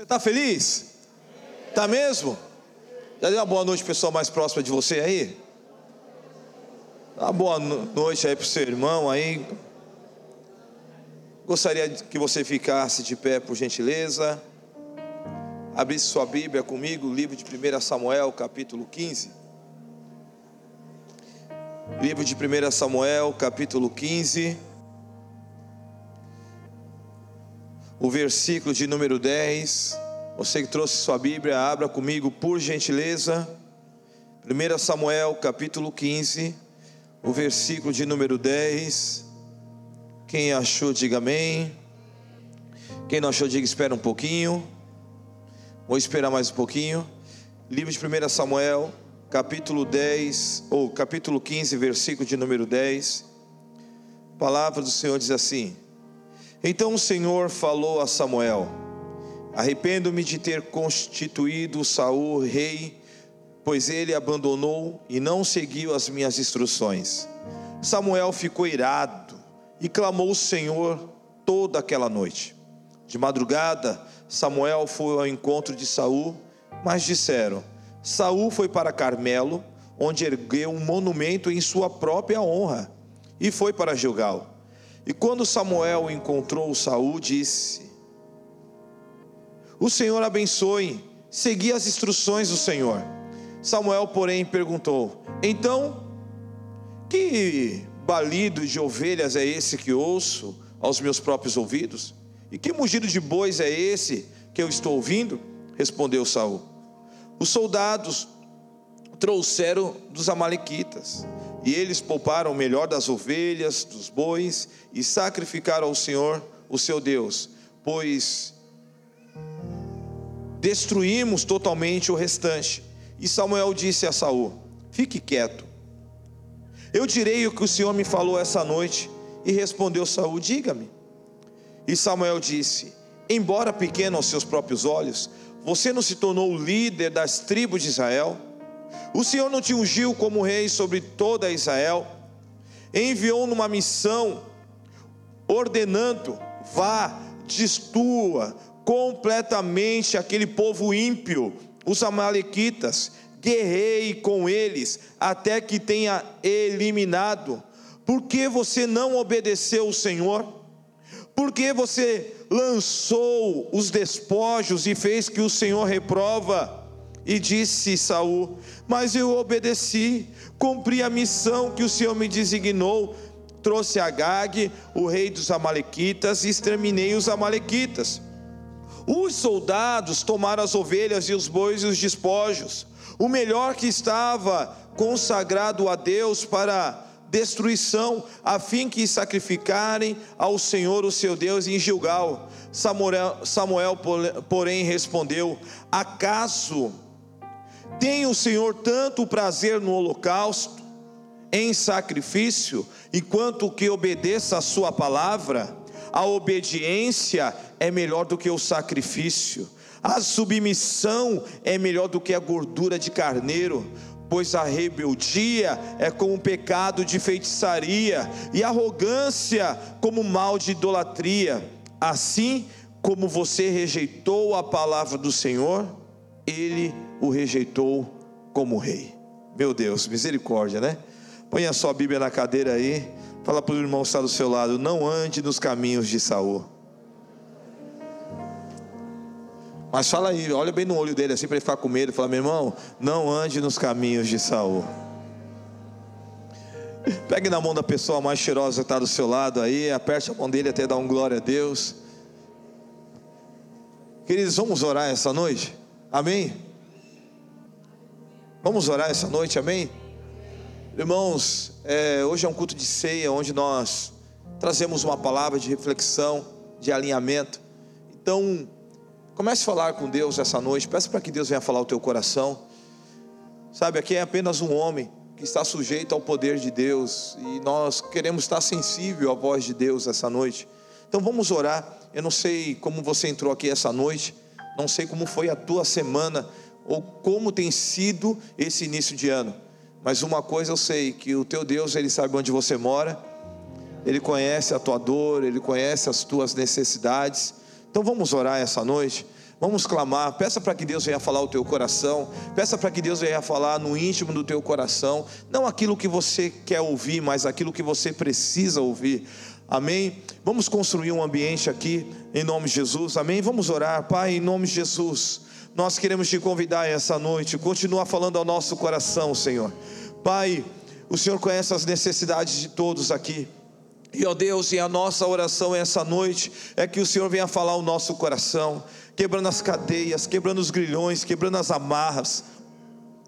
Você está feliz? Está mesmo? Já deu uma boa noite, pessoal mais próxima de você aí? Uma boa noite aí para o seu irmão aí. Gostaria que você ficasse de pé, por gentileza. Abrisse sua Bíblia comigo, livro de 1 Samuel, capítulo 15. Livro de 1 Samuel, capítulo 15. O versículo de número 10. Você que trouxe sua Bíblia, abra comigo, por gentileza. 1 Samuel, capítulo 15. O versículo de número 10. Quem achou, diga amém. Quem não achou, diga espera um pouquinho. Vou esperar mais um pouquinho. Livro de 1 Samuel, capítulo 10, ou capítulo 15, versículo de número 10. A palavra do Senhor diz assim: Então o Senhor falou a Samuel: Arrependo-me de ter constituído Saul rei, pois ele abandonou e não seguiu as minhas instruções. Samuel ficou irado e clamou ao Senhor toda aquela noite. De madrugada, Samuel foi ao encontro de Saul, mas disseram: Saul foi para Carmelo, onde ergueu um monumento em sua própria honra, e foi para Gilgal. E quando Samuel encontrou Saul, disse: O Senhor abençoe, segui as instruções do Senhor. Samuel, porém, perguntou: Então, que balido de ovelhas é esse que ouço aos meus próprios ouvidos? E que mugido de bois é esse que eu estou ouvindo? Respondeu Saul. Os soldados trouxeram dos Amalequitas, e eles pouparam o melhor das ovelhas, dos bois, e sacrificaram ao Senhor, o seu Deus, pois destruímos totalmente o restante. E Samuel disse a Saul: Fique quieto. Eu direi o que o Senhor me falou essa noite. E respondeu Saul: Diga-me. E Samuel disse: Embora pequeno aos seus próprios olhos, você não se tornou líder das tribos de Israel? O Senhor não te ungiu como rei sobre toda Israel? Enviou numa missão, ordenando: vá, destrua completamente aquele povo ímpio, os Amalequitas, guerrei com eles, até que tenha eliminado. Por que você não obedeceu o Senhor? Porque você lançou os despojos e fez que o Senhor reprova? E disse Saul: Mas eu obedeci, cumpri a missão que o Senhor me designou. Trouxe Agag, o rei dos Amalequitas, e exterminei os Amalequitas. Os soldados tomaram as ovelhas e os bois e os despojos, o melhor que estava consagrado a Deus para destruição, a fim que sacrificarem ao Senhor o seu Deus em Gilgal. Samuel, Samuel porém, respondeu: Acaso tem o Senhor tanto prazer no holocausto, em sacrifício, enquanto que obedeça a Sua palavra? A obediência é melhor do que o sacrifício, a submissão é melhor do que a gordura de carneiro pois a rebeldia é como um pecado de feitiçaria, e a arrogância como mal de idolatria. Assim como você rejeitou a palavra do Senhor, ele o rejeitou como rei. Meu Deus, misericórdia, né? Põe a sua Bíblia na cadeira aí. Fala para o irmão que está do seu lado: não ande nos caminhos de Saul. Mas fala aí, olha bem no olho dele assim para ele ficar com medo. Fala, meu irmão, não ande nos caminhos de Saul. Pegue na mão da pessoa mais cheirosa que está do seu lado aí, aperte a mão dele até dar um glória a Deus. Queridos, vamos orar essa noite? Amém? Vamos orar essa noite, amém? Irmãos, é, hoje é um culto de ceia onde nós trazemos uma palavra de reflexão, de alinhamento. Então, Comece a falar com Deus essa noite. Peça para que Deus venha falar o teu coração. Sabe, aqui é apenas um homem que está sujeito ao poder de Deus e nós queremos estar sensível à voz de Deus essa noite. Então vamos orar. Eu não sei como você entrou aqui essa noite, não sei como foi a tua semana ou como tem sido esse início de ano. Mas uma coisa eu sei, que o teu Deus, ele sabe onde você mora. Ele conhece a tua dor, ele conhece as tuas necessidades. Então vamos orar essa noite. Vamos clamar, peça para que Deus venha falar o teu coração, peça para que Deus venha falar no íntimo do teu coração, não aquilo que você quer ouvir, mas aquilo que você precisa ouvir. Amém? Vamos construir um ambiente aqui em nome de Jesus. Amém? Vamos orar, Pai, em nome de Jesus. Nós queremos te convidar essa noite, continua falando ao nosso coração, Senhor. Pai, o Senhor conhece as necessidades de todos aqui. E ó Deus, e a nossa oração essa noite é que o Senhor venha falar o nosso coração quebrando as cadeias, quebrando os grilhões, quebrando as amarras.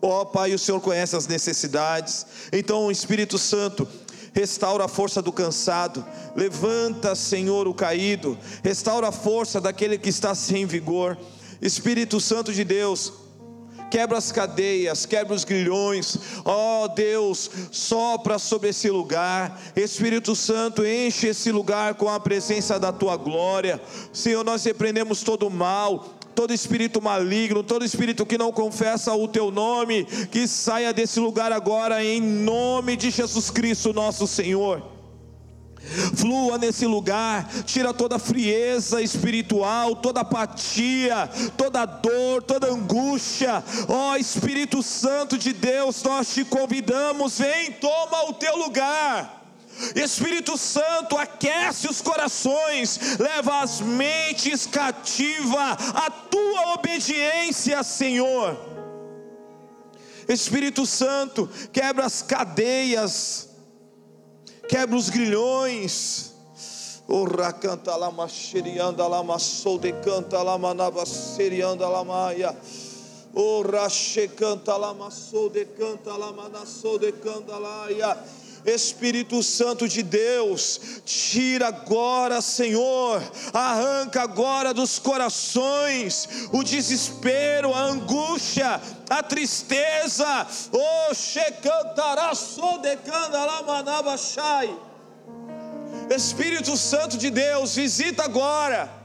Ó Pai, o Senhor conhece as necessidades. Então, Espírito Santo, restaura a força do cansado, levanta, Senhor, o caído, restaura a força daquele que está sem vigor. Espírito Santo de Deus, quebra as cadeias, quebra os grilhões, ó oh, Deus, sopra sobre esse lugar, Espírito Santo, enche esse lugar com a presença da tua glória, Senhor, nós repreendemos todo o mal, todo espírito maligno, todo espírito que não confessa o teu nome, que saia desse lugar agora, em nome de Jesus Cristo, nosso Senhor flua nesse lugar, tira toda frieza espiritual, toda apatia, toda dor, toda angústia. Ó oh, Espírito Santo de Deus, nós te convidamos, vem, toma o teu lugar. Espírito Santo aquece os corações, leva as mentes cativa a tua obediência, Senhor. Espírito Santo, quebra as cadeias quebra os grilhões. Ora canta lá macherianda lá massou de canta lá manava serianda lá maia. Ora che canta lá massou de canta lá manassou de canta lá ia. Espírito Santo de Deus, tira agora, Senhor, arranca agora dos corações o desespero, a angústia, a tristeza. Oh, Espírito Santo de Deus, visita agora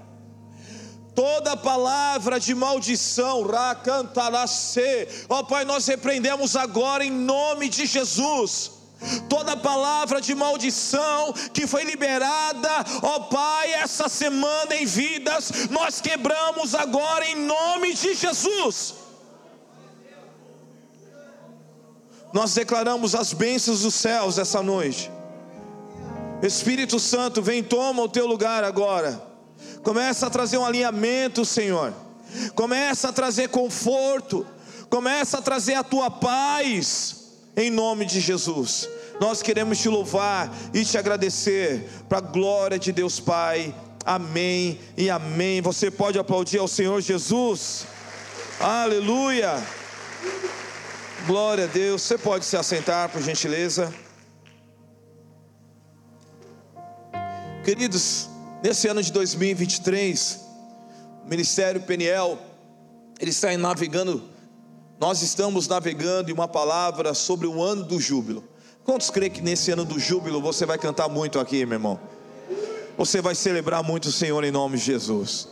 toda palavra de maldição, ó oh, Pai, nós repreendemos agora em nome de Jesus toda palavra de maldição que foi liberada, ó Pai, essa semana em vidas, nós quebramos agora em nome de Jesus. Nós declaramos as bênçãos dos céus essa noite. Espírito Santo, vem, toma o teu lugar agora. Começa a trazer um alinhamento, Senhor. Começa a trazer conforto. Começa a trazer a tua paz em nome de Jesus. Nós queremos te louvar e te agradecer, para a glória de Deus Pai. Amém e amém. Você pode aplaudir ao Senhor Jesus. Aleluia. Glória a Deus. Você pode se assentar, por gentileza. Queridos, nesse ano de 2023, o Ministério Peniel, ele está navegando nós estamos navegando em uma palavra sobre o ano do júbilo. Quantos creem que nesse ano do júbilo você vai cantar muito aqui, meu irmão? Você vai celebrar muito o Senhor em nome de Jesus.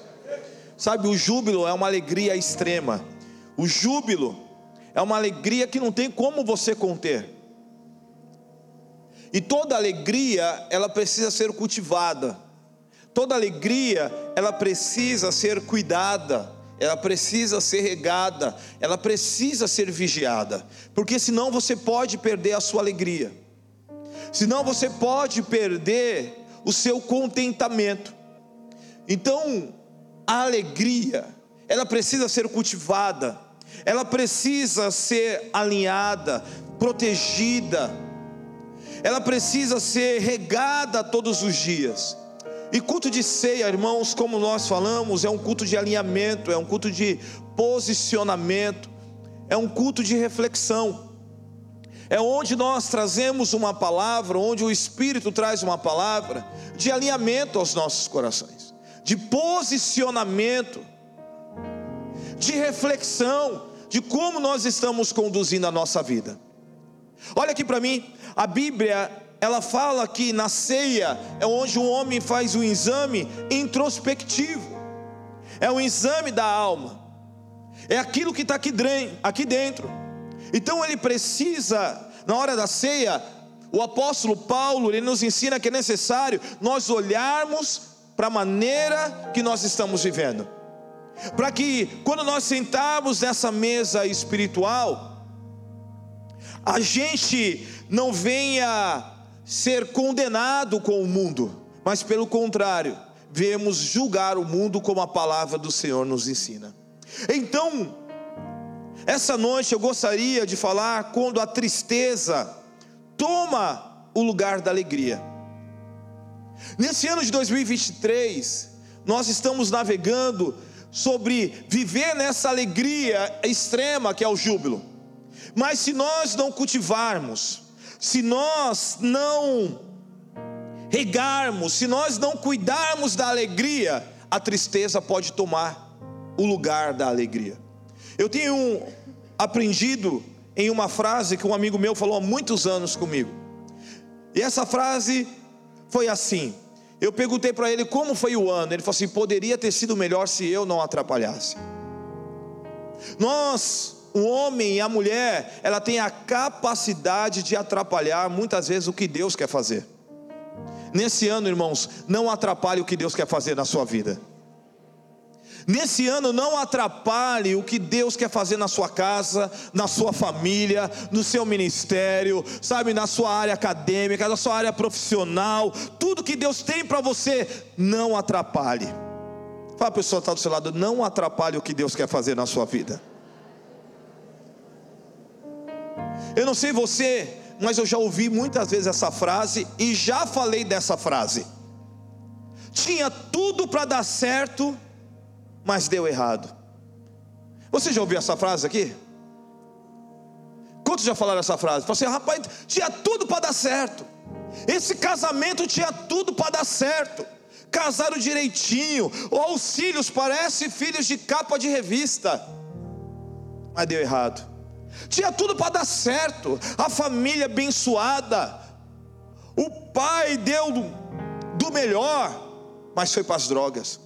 Sabe, o júbilo é uma alegria extrema. O júbilo é uma alegria que não tem como você conter. E toda alegria, ela precisa ser cultivada. Toda alegria, ela precisa ser cuidada ela precisa ser regada, ela precisa ser vigiada, porque senão você pode perder a sua alegria, senão você pode perder o seu contentamento. Então, a alegria, ela precisa ser cultivada, ela precisa ser alinhada, protegida, ela precisa ser regada todos os dias. E culto de ceia, irmãos, como nós falamos, é um culto de alinhamento, é um culto de posicionamento, é um culto de reflexão. É onde nós trazemos uma palavra, onde o Espírito traz uma palavra de alinhamento aos nossos corações, de posicionamento, de reflexão de como nós estamos conduzindo a nossa vida. Olha aqui para mim, a Bíblia ela fala que na ceia é onde um homem faz um exame introspectivo, é um exame da alma, é aquilo que está aqui, aqui dentro. Então ele precisa, na hora da ceia, o apóstolo Paulo ele nos ensina que é necessário nós olharmos para a maneira que nós estamos vivendo. para que quando nós sentarmos nessa mesa espiritual, a gente não venha ser condenado com o mundo, mas pelo contrário, viemos julgar o mundo como a palavra do Senhor nos ensina. Então, essa noite eu gostaria de falar quando a tristeza toma o lugar da alegria. Nesse ano de 2023, nós estamos navegando sobre viver nessa alegria extrema que é o júbilo. Mas se nós não cultivarmos, se nós não regarmos, se nós não cuidarmos da alegria, a tristeza pode tomar o lugar da alegria. Eu tenho aprendido em uma frase que um amigo meu falou há muitos anos comigo. E essa frase foi assim: eu perguntei para ele como foi o ano. Ele falou assim: poderia ter sido melhor se eu não atrapalhasse. Nós, o homem e a mulher, ela tem a capacidade de atrapalhar muitas vezes o que Deus quer fazer. Nesse ano, irmãos, não atrapalhe o que Deus quer fazer na sua vida. Nesse ano, não atrapalhe o que Deus quer fazer na sua casa, na sua família, no seu ministério, sabe, na sua área acadêmica, na sua área profissional. Tudo que Deus tem para você, não atrapalhe. Fala a pessoa que está do seu lado, não atrapalhe o que Deus quer fazer na sua vida. Eu não sei você, mas eu já ouvi muitas vezes essa frase e já falei dessa frase. Tinha tudo para dar certo, mas deu errado. Você já ouviu essa frase aqui? Quantos já falaram essa frase? Falaram assim, rapaz, tinha tudo para dar certo. Esse casamento tinha tudo para dar certo. Casaram direitinho. Os filhos parecem filhos de capa de revista. Mas deu errado. Tinha tudo para dar certo. A família abençoada. O pai deu do melhor, mas foi para as drogas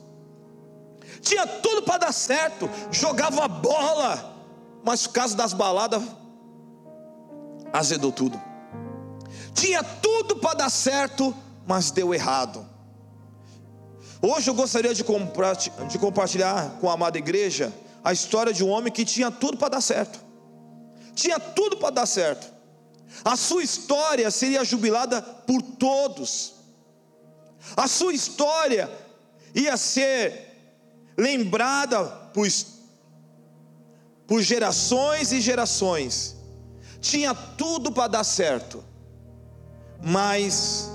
tinha tudo para dar certo, jogava bola, mas o caso das baladas azedou tudo. Tinha tudo para dar certo, mas deu errado. Hoje eu gostaria de compartilhar com a amada igreja a história de um homem que tinha tudo para dar certo. Tinha tudo para dar certo. A sua história seria jubilada por todos. A sua história ia ser lembrada por, por gerações e gerações. Tinha tudo para dar certo, mas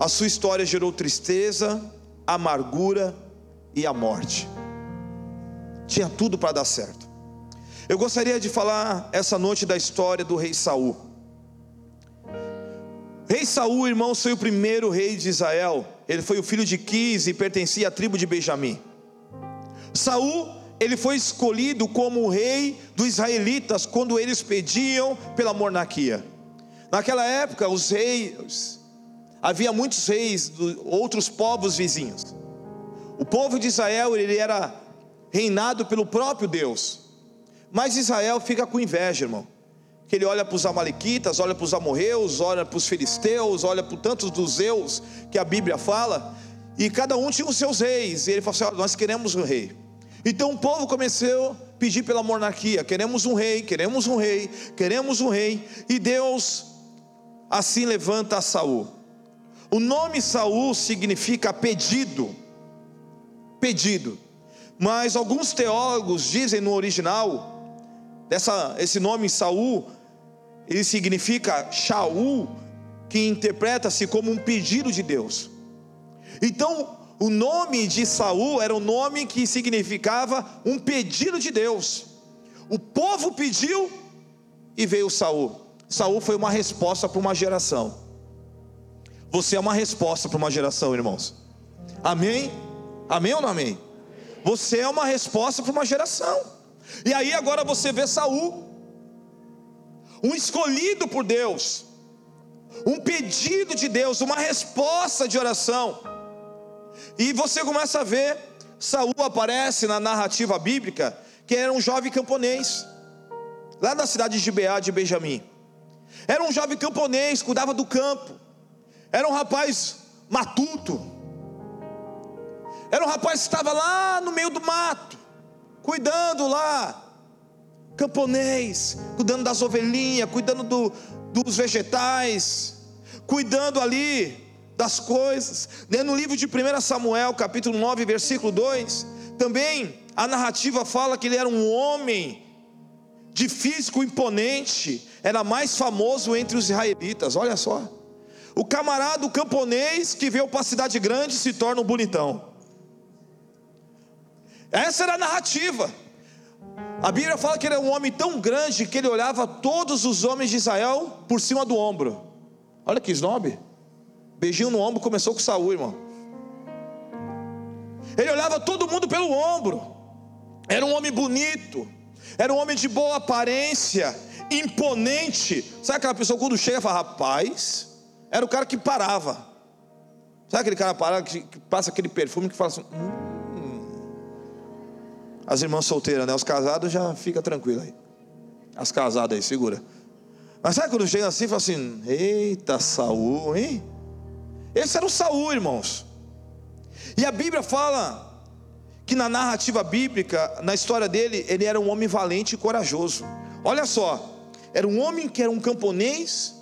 a sua história gerou tristeza, amargura e a morte. Tinha tudo para dar certo. Eu gostaria de falar essa noite da história do rei Saul. Rei Saul, irmão, foi o primeiro rei de Israel. Ele foi o filho de Quis e pertencia à tribo de Benjamim. Saul, ele foi escolhido como rei dos israelitas quando eles pediam pela monarquia. Naquela época, os reis, havia muitos reis de outros povos vizinhos. O povo de Israel, ele era reinado pelo próprio Deus. Mas Israel fica com inveja, irmão. Que ele olha para os amalequitas, olha para os amorreus, olha para os filisteus, olha para tantos dos zeus que a Bíblia fala, e cada um tinha os seus reis. E ele falou assim: Nós queremos um rei. Então o povo começou a pedir pela monarquia: queremos um rei, queremos um rei, queremos um rei. E Deus assim levanta Saul. O nome Saul significa pedido. Pedido. Mas alguns teólogos dizem no original dessa esse nome Saul, ele significa Shaul, que interpreta-se como um pedido de Deus. Então, o nome de Saul era um nome que significava um pedido de Deus. O povo pediu e veio Saul. Saul foi uma resposta para uma geração. Você é uma resposta para uma geração, irmãos. Amém? Amém ou não amém? Você é uma resposta para uma geração. E aí agora você vê Saul, um escolhido por Deus, um pedido de Deus, uma resposta de oração. E você começa a ver, Saul aparece na narrativa bíblica, que era um jovem camponês, lá da cidade de Gibeá de Benjamim. Era um jovem camponês, cuidava do campo. Era um rapaz matuto. Era um rapaz que estava lá no meio do mato. Cuidando lá, camponês, cuidando das ovelhinhas, cuidando do, dos vegetais, cuidando ali das coisas. Né, no livro de 1 Samuel, capítulo 9, versículo 2, também a narrativa fala que ele era um homem de físico imponente, era mais famoso entre os israelitas. Olha só. O camarada o camponês que veio para a cidade grande se torna um bonitão. Essa era a narrativa. A Bíblia fala que ele era um homem tão grande que ele olhava todos os homens de Israel por cima do ombro. Olha que snob. Beijinho no ombro começou com Saul, irmão. Ele olhava todo mundo pelo ombro. Era um homem bonito, era um homem de boa aparência, imponente. Sabe aquela pessoa quando chega fala, rapaz, era o cara que parava. Sabe aquele cara parado que passa aquele perfume que fala assim. Hum. As irmãs solteiras, né? Os casados já fica tranquilo aí. As casadas aí, segura. Mas sabe quando chega assim e fala assim: Eita, Saul, hein? Esse era o Saul, irmãos. E a Bíblia fala que na narrativa bíblica, na história dele, ele era um homem valente e corajoso. Olha só, era um homem que era um camponês,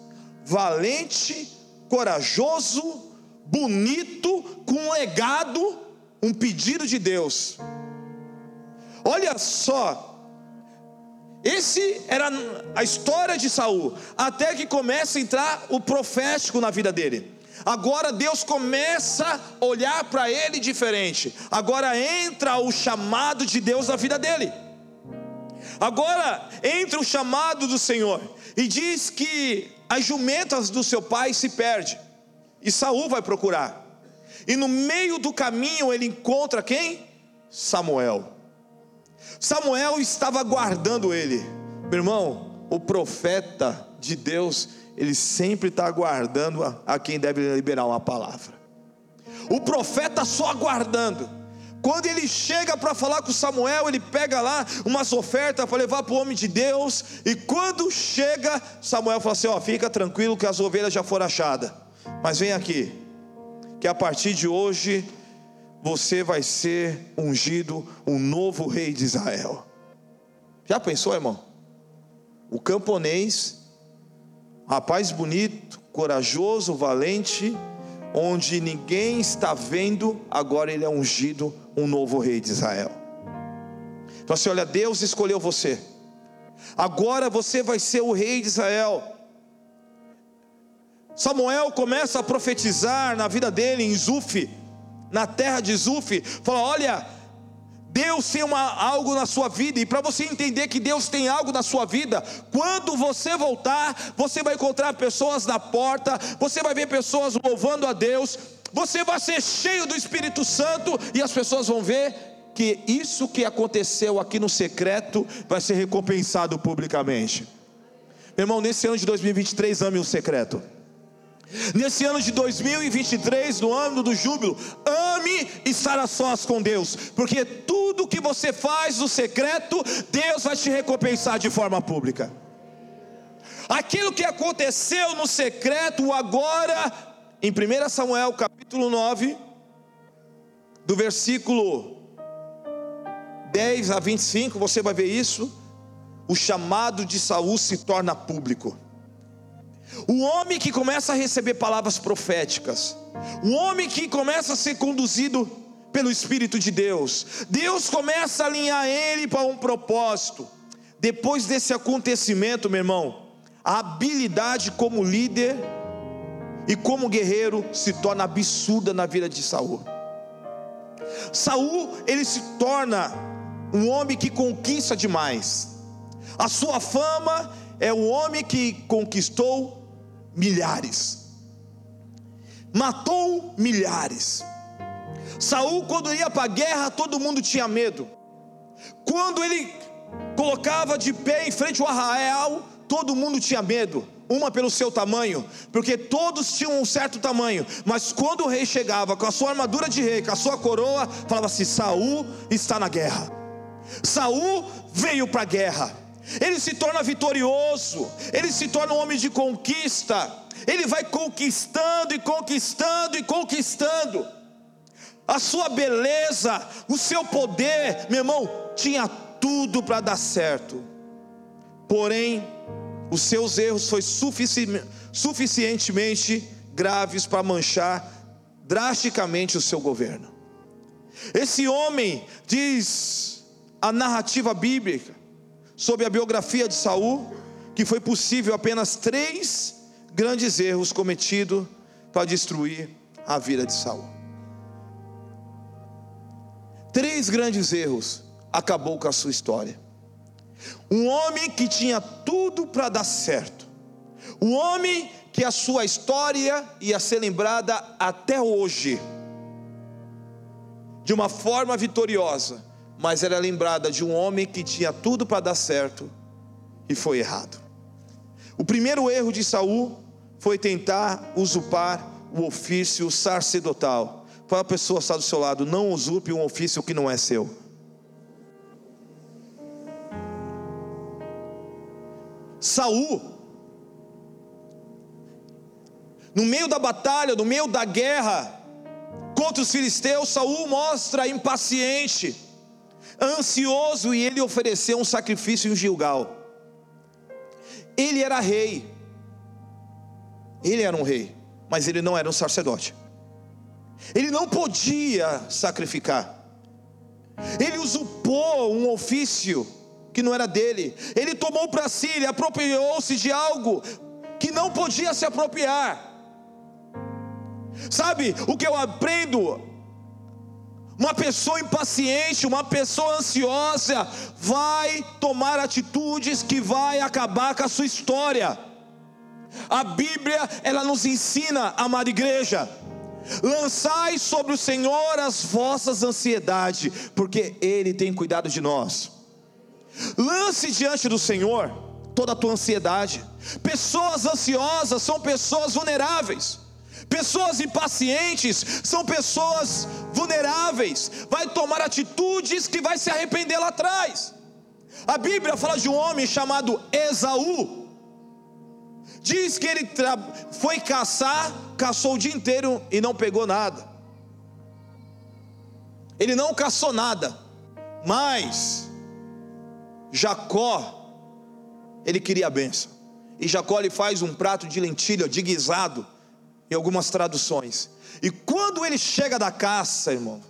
valente, corajoso, bonito, com um legado, um pedido de Deus. Olha só, esse era a história de Saul, até que começa a entrar o profético na vida dele. Agora Deus começa a olhar para ele diferente. Agora entra o chamado de Deus na vida dele. Agora entra o chamado do Senhor e diz que as jumentas do seu pai se perdem. E Saul vai procurar. E no meio do caminho ele encontra quem? Samuel. Samuel estava guardando ele. Meu irmão, o profeta de Deus ele sempre está aguardando a, a quem deve liberar uma palavra. O profeta só aguardando. Quando ele chega para falar com Samuel, ele pega lá umas ofertas para levar para o homem de Deus. E quando chega, Samuel fala assim: Ó, fica tranquilo que as ovelhas já foram achadas. Mas vem aqui, que a partir de hoje você vai ser ungido um novo rei de Israel. Já pensou, irmão? O camponês rapaz bonito, corajoso, valente, onde ninguém está vendo, agora ele é ungido um novo rei de Israel. Então assim, olha, Deus escolheu você. Agora você vai ser o rei de Israel. Samuel começa a profetizar na vida dele em Zuf, na terra de Zuf, fala: "Olha, Deus tem uma, algo na sua vida, e para você entender que Deus tem algo na sua vida, quando você voltar, você vai encontrar pessoas na porta, você vai ver pessoas louvando a Deus, você vai ser cheio do Espírito Santo, e as pessoas vão ver que isso que aconteceu aqui no secreto vai ser recompensado publicamente. Meu irmão, nesse ano de 2023, ame o secreto. Nesse ano de 2023, no ano do júbilo, ame estar a sós com Deus, porque tudo que você faz no secreto, Deus vai te recompensar de forma pública. Aquilo que aconteceu no secreto agora, em 1 Samuel capítulo 9, do versículo 10 a 25, você vai ver isso. O chamado de Saul se torna público. O homem que começa a receber palavras proféticas, o homem que começa a ser conduzido pelo Espírito de Deus, Deus começa a alinhar ele para um propósito. Depois desse acontecimento, meu irmão, a habilidade como líder e como guerreiro se torna absurda na vida de Saul. Saul, ele se torna um homem que conquista demais. A sua fama é o homem que conquistou milhares. Matou milhares. Saul, quando ia para a guerra, todo mundo tinha medo. Quando ele colocava de pé em frente ao arraial, todo mundo tinha medo. Uma pelo seu tamanho, porque todos tinham um certo tamanho, mas quando o rei chegava com a sua armadura de rei, com a sua coroa, falava assim: Saul está na guerra. Saul veio para a guerra ele se torna vitorioso, ele se torna um homem de conquista, ele vai conquistando e conquistando e conquistando. a sua beleza, o seu poder, meu irmão, tinha tudo para dar certo. Porém, os seus erros foram sufici suficientemente graves para manchar drasticamente o seu governo. Esse homem diz a narrativa bíblica sobre a biografia de Saul que foi possível apenas três grandes erros cometidos para destruir a vida de Saul. Três grandes erros acabou com a sua história. Um homem que tinha tudo para dar certo. Um homem que a sua história ia ser lembrada até hoje de uma forma vitoriosa, mas era lembrada de um homem que tinha tudo para dar certo e foi errado. O primeiro erro de Saul foi tentar usurpar o ofício sacerdotal. Para a pessoa estar do seu lado, não usurpe um ofício que não é seu. Saul, no meio da batalha, no meio da guerra contra os filisteus, Saul mostra impaciente, ansioso e ele ofereceu um sacrifício em Gilgal. Ele era rei. Ele era um rei, mas ele não era um sacerdote. Ele não podia sacrificar. Ele usurpou um ofício que não era dele. Ele tomou para si, ele apropriou-se de algo que não podia se apropriar. Sabe o que eu aprendo uma pessoa impaciente, uma pessoa ansiosa, vai tomar atitudes que vai acabar com a sua história. A Bíblia, ela nos ensina, amada igreja, lançai sobre o Senhor as vossas ansiedades, porque Ele tem cuidado de nós. Lance diante do Senhor toda a tua ansiedade. Pessoas ansiosas são pessoas vulneráveis. Pessoas impacientes são pessoas vulneráveis, vai tomar atitudes que vai se arrepender lá atrás. A Bíblia fala de um homem chamado Esaú. Diz que ele foi caçar, caçou o dia inteiro e não pegou nada. Ele não caçou nada, mas Jacó, ele queria a benção. E Jacó lhe faz um prato de lentilha, de guisado, em algumas traduções. E quando ele chega da caça, irmão,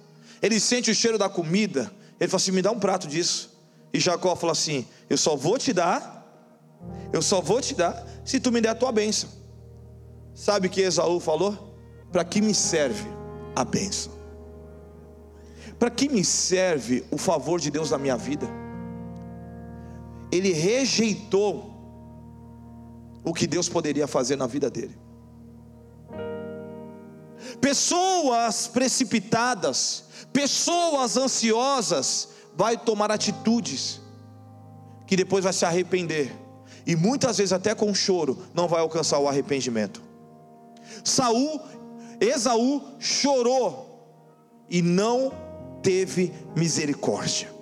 ele sente o cheiro da comida, ele fala assim: me dá um prato disso. E Jacó fala assim: eu só vou te dar, eu só vou te dar se tu me der a tua bênção. Sabe o que Esaú falou? Para que me serve a bênção? Para que me serve o favor de Deus na minha vida? Ele rejeitou o que Deus poderia fazer na vida dele. Pessoas precipitadas, pessoas ansiosas, vai tomar atitudes que depois vai se arrepender e muitas vezes até com choro não vai alcançar o arrependimento. Saul, Esaú chorou e não teve misericórdia.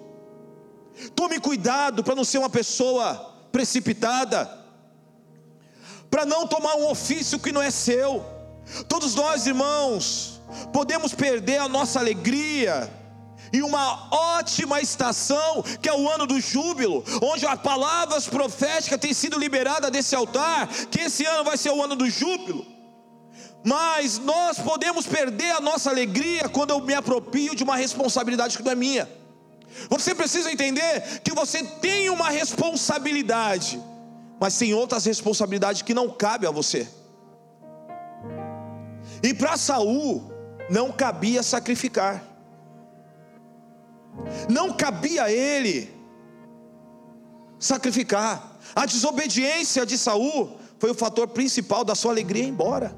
Tome cuidado para não ser uma pessoa precipitada, para não tomar um ofício que não é seu. Todos nós, irmãos, podemos perder a nossa alegria em uma ótima estação, que é o ano do júbilo, onde as palavras proféticas têm sido liberadas desse altar, que esse ano vai ser o ano do júbilo. Mas nós podemos perder a nossa alegria quando eu me aproprio de uma responsabilidade que não é minha. Você precisa entender que você tem uma responsabilidade, mas tem outras responsabilidades que não cabem a você. E para Saul não cabia sacrificar. Não cabia a ele sacrificar. A desobediência de Saul foi o fator principal da sua alegria ir embora.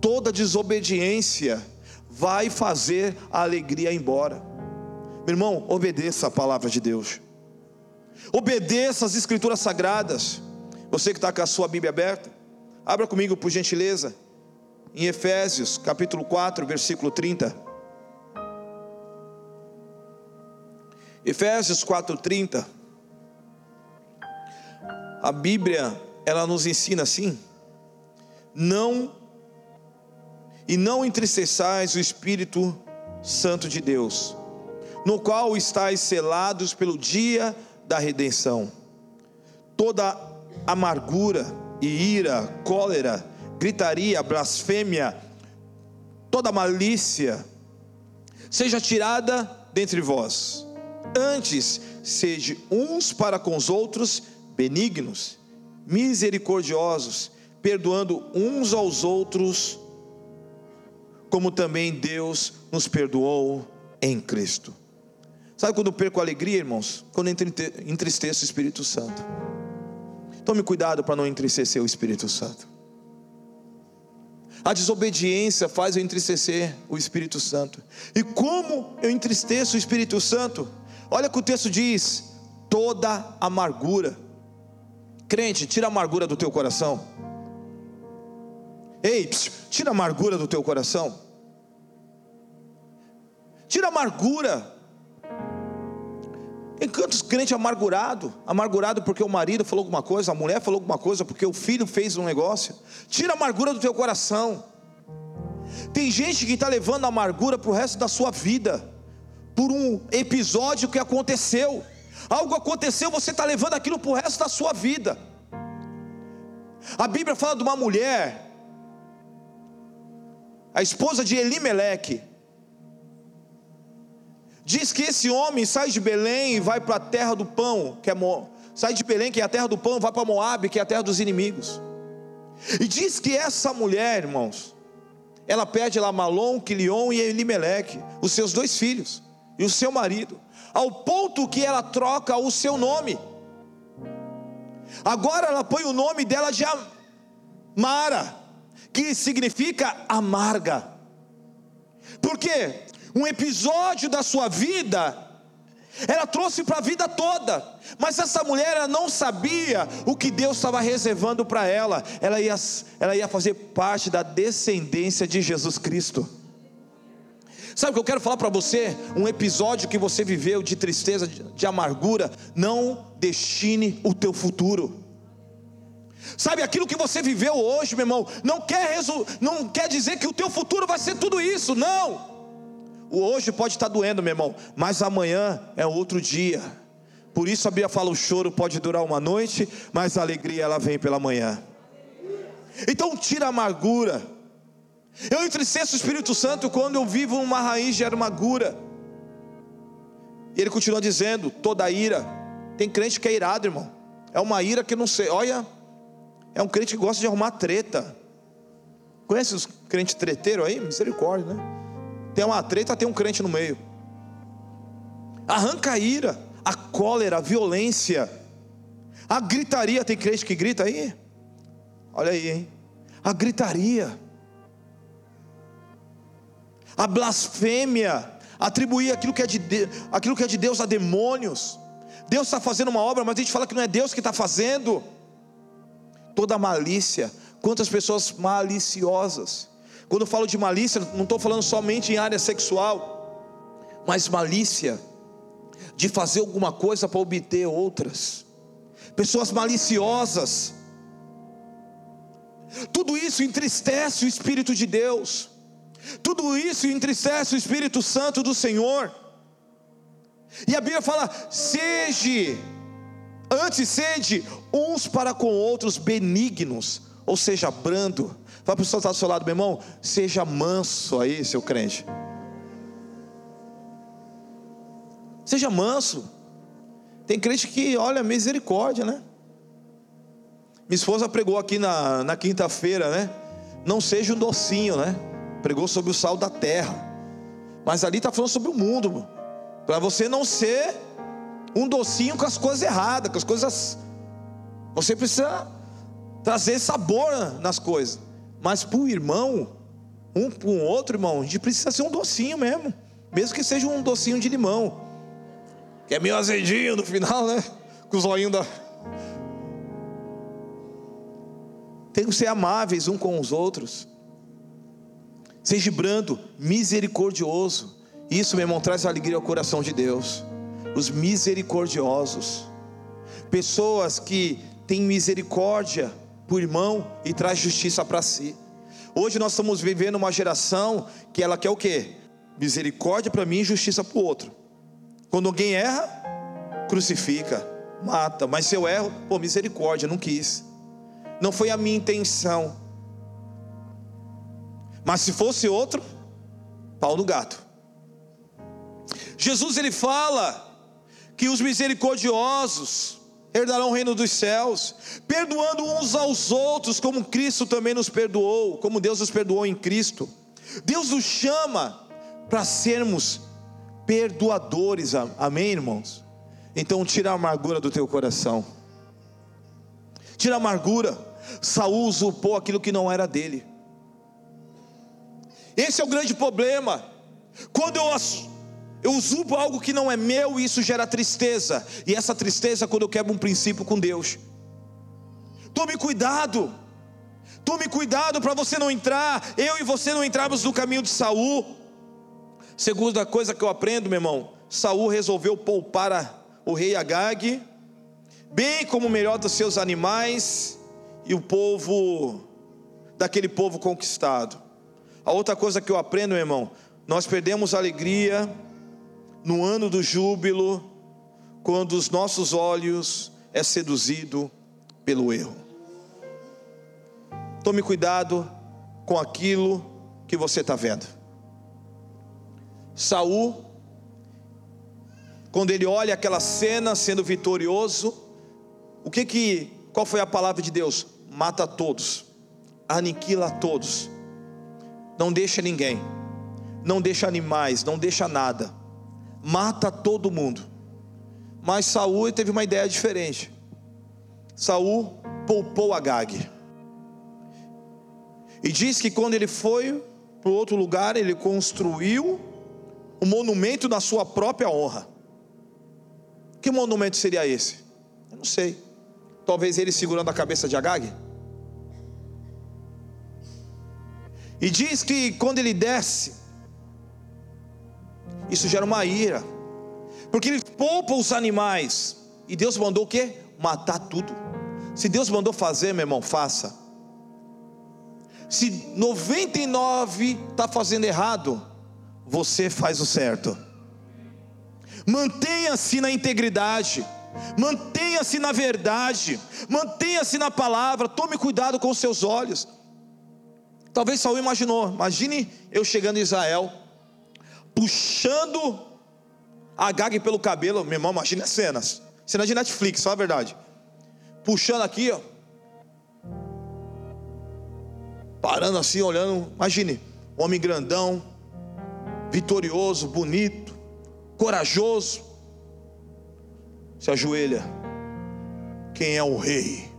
Toda desobediência vai fazer a alegria ir embora. Meu irmão, obedeça a palavra de Deus. Obedeça as escrituras sagradas. Você que está com a sua Bíblia aberta, abra comigo por gentileza em Efésios capítulo 4, versículo 30. Efésios 4:30. A Bíblia, ela nos ensina assim: não e não entristeçais o espírito santo de Deus, no qual estáis selados pelo dia da redenção. Toda amargura e ira, cólera, gritaria, blasfêmia, toda malícia, seja tirada dentre vós. Antes, sede uns para com os outros benignos, misericordiosos, perdoando uns aos outros, como também Deus nos perdoou em Cristo. Sabe quando perco a alegria, irmãos? Quando entristeço o Espírito Santo. Tome cuidado para não entristecer o Espírito Santo. A desobediência faz eu entristecer o Espírito Santo. E como eu entristeço o Espírito Santo? Olha o que o texto diz: toda amargura. Crente, tira a amargura do teu coração. Ei, psiu, tira a amargura do teu coração. Tira a amargura. Tem quantos crentes amargurado, amargurado porque o marido falou alguma coisa, a mulher falou alguma coisa, porque o filho fez um negócio. Tira a amargura do teu coração. Tem gente que está levando a amargura para o resto da sua vida, por um episódio que aconteceu. Algo aconteceu, você está levando aquilo para o resto da sua vida. A Bíblia fala de uma mulher a esposa de Elimeleque, diz que esse homem sai de Belém e vai para a terra do pão, que é Mo... sai de Belém, que é a terra do pão, vai para Moabe, que é a terra dos inimigos. E diz que essa mulher, irmãos, ela perde lá Malom, Quilion e Elimeleque, os seus dois filhos e o seu marido, ao ponto que ela troca o seu nome. Agora ela põe o nome dela de Mara que significa amarga. Porque um episódio da sua vida, ela trouxe para a vida toda, mas essa mulher ela não sabia o que Deus estava reservando para ela, ela ia, ela ia fazer parte da descendência de Jesus Cristo. Sabe o que eu quero falar para você? Um episódio que você viveu de tristeza, de, amargura, não destine o teu futuro. Sabe, aquilo que você viveu hoje, meu irmão, não quer, não quer dizer que o teu futuro vai ser tudo isso, não. Hoje pode estar doendo, meu irmão, mas amanhã é outro dia. Por isso a Bíblia fala: o choro pode durar uma noite, mas a alegria ela vem pela manhã. Então tira a amargura. Eu entristeço o Espírito Santo quando eu vivo uma raiz de amargura. E ele continua dizendo: toda ira. Tem crente que é irado, irmão. É uma ira que não sei. Olha, é um crente que gosta de arrumar treta. Conhece os crentes treteiros aí? Misericórdia, né? Tem uma treta, tem um crente no meio. Arranca a ira, a cólera, a violência, a gritaria. Tem crente que grita aí? Olha aí, hein? A gritaria, a blasfêmia, atribuir aquilo que é de, aquilo que é de Deus a demônios. Deus está fazendo uma obra, mas a gente fala que não é Deus que está fazendo toda malícia. Quantas pessoas maliciosas. Quando eu falo de malícia, não estou falando somente em área sexual, mas malícia de fazer alguma coisa para obter outras. Pessoas maliciosas. Tudo isso entristece o Espírito de Deus. Tudo isso entristece o Espírito Santo do Senhor. E a Bíblia fala: seja Antes sede uns para com outros benignos, ou seja, brando. Fala para o que está do seu lado, meu irmão, seja manso aí, seu crente. Seja manso. Tem crente que, olha, misericórdia, né? Minha esposa pregou aqui na, na quinta-feira, né? Não seja um docinho, né? Pregou sobre o sal da terra. Mas ali está falando sobre o mundo. Para você não ser um docinho com as coisas erradas, com as coisas. Você precisa trazer sabor nas coisas. Mas para o irmão, um para o outro irmão, a gente precisa ser um docinho mesmo. Mesmo que seja um docinho de limão. Que é meio azedinho no final, né? Com os olhinhos da. Tem que ser amáveis um com os outros. Seja brando, misericordioso. Isso, meu irmão, traz alegria ao coração de Deus os misericordiosos, pessoas que têm misericórdia por irmão e traz justiça para si. Hoje nós estamos vivendo uma geração que ela quer o quê? misericórdia para mim e justiça para o outro. Quando alguém erra, crucifica, mata. Mas se eu erro, pô, misericórdia, não quis. Não foi a minha intenção. Mas se fosse outro, pau no gato. Jesus ele fala que os misericordiosos herdarão o reino dos céus, perdoando uns aos outros, como Cristo também nos perdoou, como Deus nos perdoou em Cristo. Deus nos chama para sermos perdoadores, amém, irmãos? Então, tira a amargura do teu coração, tira a amargura. Saul usurpou aquilo que não era dele. Esse é o grande problema. Quando eu eu usurpo algo que não é meu e isso gera tristeza. E essa tristeza é quando eu quebro um princípio com Deus. Tome cuidado. Tome cuidado para você não entrar, eu e você não entrarmos no caminho de Saul. Segunda coisa que eu aprendo, meu irmão, Saul resolveu poupar o rei Agag, bem como o melhor dos seus animais e o povo daquele povo conquistado. A outra coisa que eu aprendo, meu irmão, nós perdemos a alegria no ano do júbilo, quando os nossos olhos é seduzido pelo erro. Tome cuidado com aquilo que você está vendo. Saul, quando ele olha aquela cena sendo vitorioso, o que que, qual foi a palavra de Deus? Mata todos, aniquila todos, não deixa ninguém, não deixa animais, não deixa nada mata todo mundo. Mas Saul teve uma ideia diferente. Saul poupou Agag. E diz que quando ele foi para outro lugar, ele construiu um monumento na sua própria honra. Que monumento seria esse? Eu não sei. Talvez ele segurando a cabeça de Agag. E diz que quando ele desce, isso gera uma ira, porque eles poupam os animais, e Deus mandou o que? Matar tudo. Se Deus mandou fazer, meu irmão, faça. Se 99 está fazendo errado, você faz o certo. Mantenha-se na integridade, mantenha-se na verdade, mantenha-se na palavra, tome cuidado com os seus olhos. Talvez Saul imaginou, imagine eu chegando em Israel, puxando Agag pelo cabelo. Meu irmão, imagina as cenas. Cena de Netflix, fala a verdade. Puxando aqui, ó. Parando assim, olhando. Imagine, homem grandão, vitorioso, bonito, corajoso. Se ajoelha. Quem é o rei?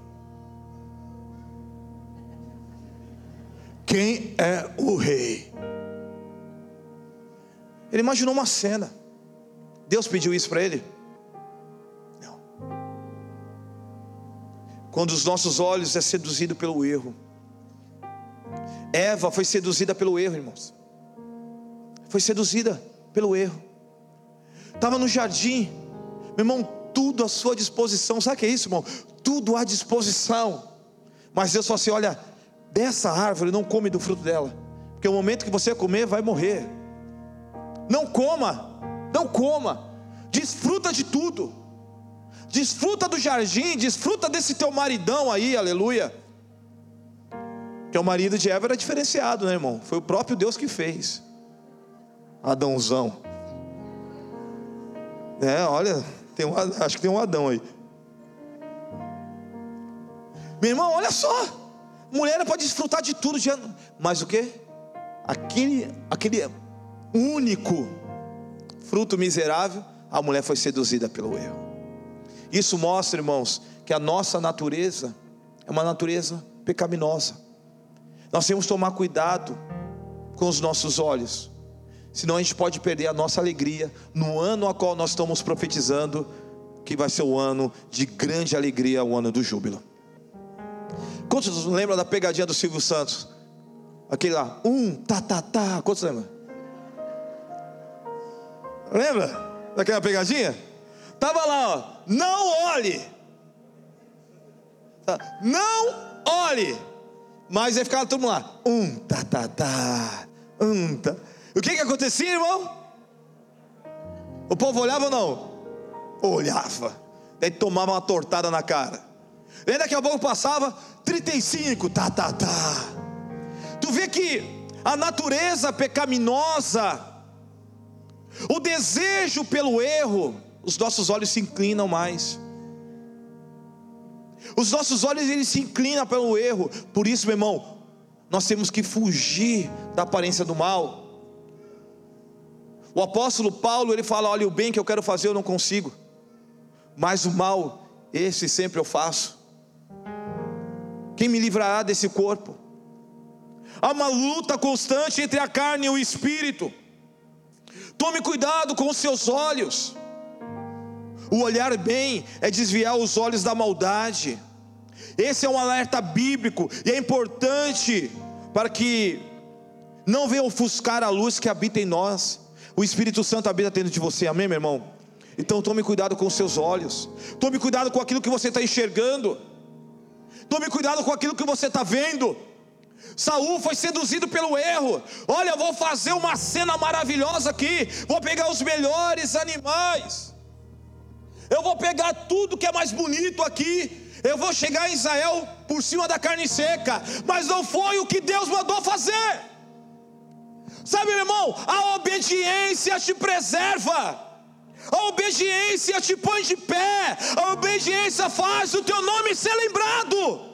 Quem é o rei? Ele imaginou uma cena. Deus pediu isso para ele? Não. Quando os nossos olhos é seduzido pelo erro. Eva foi seduzida pelo erro, irmãos. Foi seduzida pelo erro. Estava no jardim, meu irmão, tudo à sua disposição. Sabe o que é isso, irmão? Tudo à disposição. Mas Deus falou assim: olha, dessa árvore não come do fruto dela, porque o momento que você comer vai morrer. Não coma, não coma. Desfruta de tudo. Desfruta do jardim, desfruta desse teu maridão aí, aleluia. Que o marido de Eva era diferenciado, né, irmão? Foi o próprio Deus que fez. Adãozão. É, olha, tem um, acho que tem um Adão aí. Meu irmão, olha só. Mulher pode desfrutar de tudo, mas o que? Aquele, aquele único fruto miserável, a mulher foi seduzida pelo erro. Isso mostra, irmãos, que a nossa natureza é uma natureza pecaminosa. Nós temos que tomar cuidado com os nossos olhos, senão a gente pode perder a nossa alegria no ano a qual nós estamos profetizando, que vai ser o ano de grande alegria, o ano do júbilo. Quantos lembram da pegadinha do Silvio Santos? Aquele lá, um, tá, tá, tá. Quantos lembram? Lembra daquela pegadinha? Tava lá, ó, não olhe. Tá, não olhe. Mas aí ficava todo mundo lá, um, tá, tá, tá, um, tá. O que que acontecia, irmão? O povo olhava ou não? Olhava. Daí tomava uma tortada na cara. Daí daqui a pouco passava 35, tá, tá, tá. Tu vê que a natureza pecaminosa, o desejo pelo erro, os nossos olhos se inclinam mais. Os nossos olhos eles se inclinam pelo erro. Por isso, meu irmão, nós temos que fugir da aparência do mal. O apóstolo Paulo, ele fala: "Olha, o bem que eu quero fazer eu não consigo, mas o mal, esse sempre eu faço. Quem me livrará desse corpo?" Há uma luta constante entre a carne e o espírito. Tome cuidado com os seus olhos. O olhar bem é desviar os olhos da maldade. Esse é um alerta bíblico e é importante para que não venha ofuscar a luz que habita em nós. O Espírito Santo habita dentro de você, amém, meu irmão? Então tome cuidado com os seus olhos, tome cuidado com aquilo que você está enxergando, tome cuidado com aquilo que você está vendo. Saul foi seduzido pelo erro. Olha, eu vou fazer uma cena maravilhosa aqui. Vou pegar os melhores animais. Eu vou pegar tudo que é mais bonito aqui. Eu vou chegar em Israel por cima da carne seca. Mas não foi o que Deus mandou fazer. Sabe, meu irmão, a obediência te preserva. A obediência te põe de pé. A obediência faz o teu nome ser lembrado.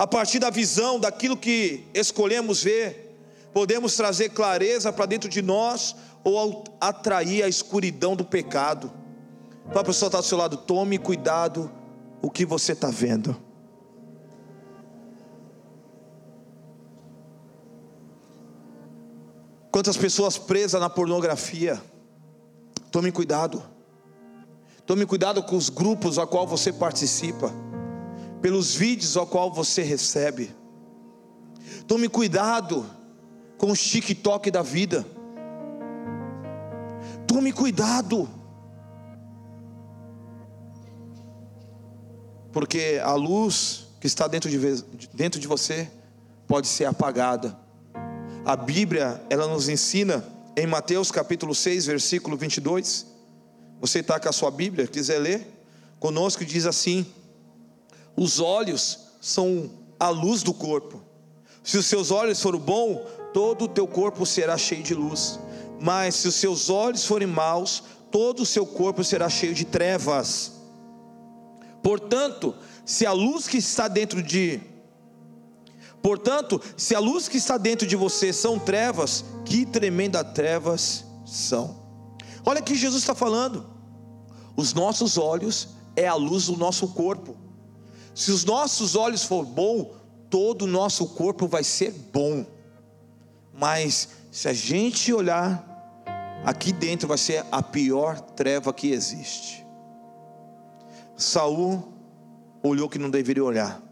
A partir da visão daquilo que escolhemos ver, podemos trazer clareza para dentro de nós ou atrair a escuridão do pecado. Para a pessoa estar do seu lado, tome cuidado o que você está vendo. Quantas pessoas presas na pornografia? Tome cuidado. Tome cuidado com os grupos a qual você participa pelos vídeos ao qual você recebe. Tome cuidado com o TikTok da vida. Tome cuidado. Porque a luz que está dentro de, dentro de você pode ser apagada. A Bíblia, ela nos ensina em Mateus capítulo 6, versículo 22. Você está com a sua Bíblia, quiser ler conosco, diz assim: os olhos são a luz do corpo. Se os seus olhos forem bons, todo o teu corpo será cheio de luz. Mas se os seus olhos forem maus, todo o seu corpo será cheio de trevas. Portanto, se a luz que está dentro de Portanto, se a luz que está dentro de você são trevas, que tremenda trevas são. Olha que Jesus está falando. Os nossos olhos é a luz do nosso corpo. Se os nossos olhos for bom, todo o nosso corpo vai ser bom. Mas se a gente olhar aqui dentro vai ser a pior treva que existe. Saul olhou que não deveria olhar.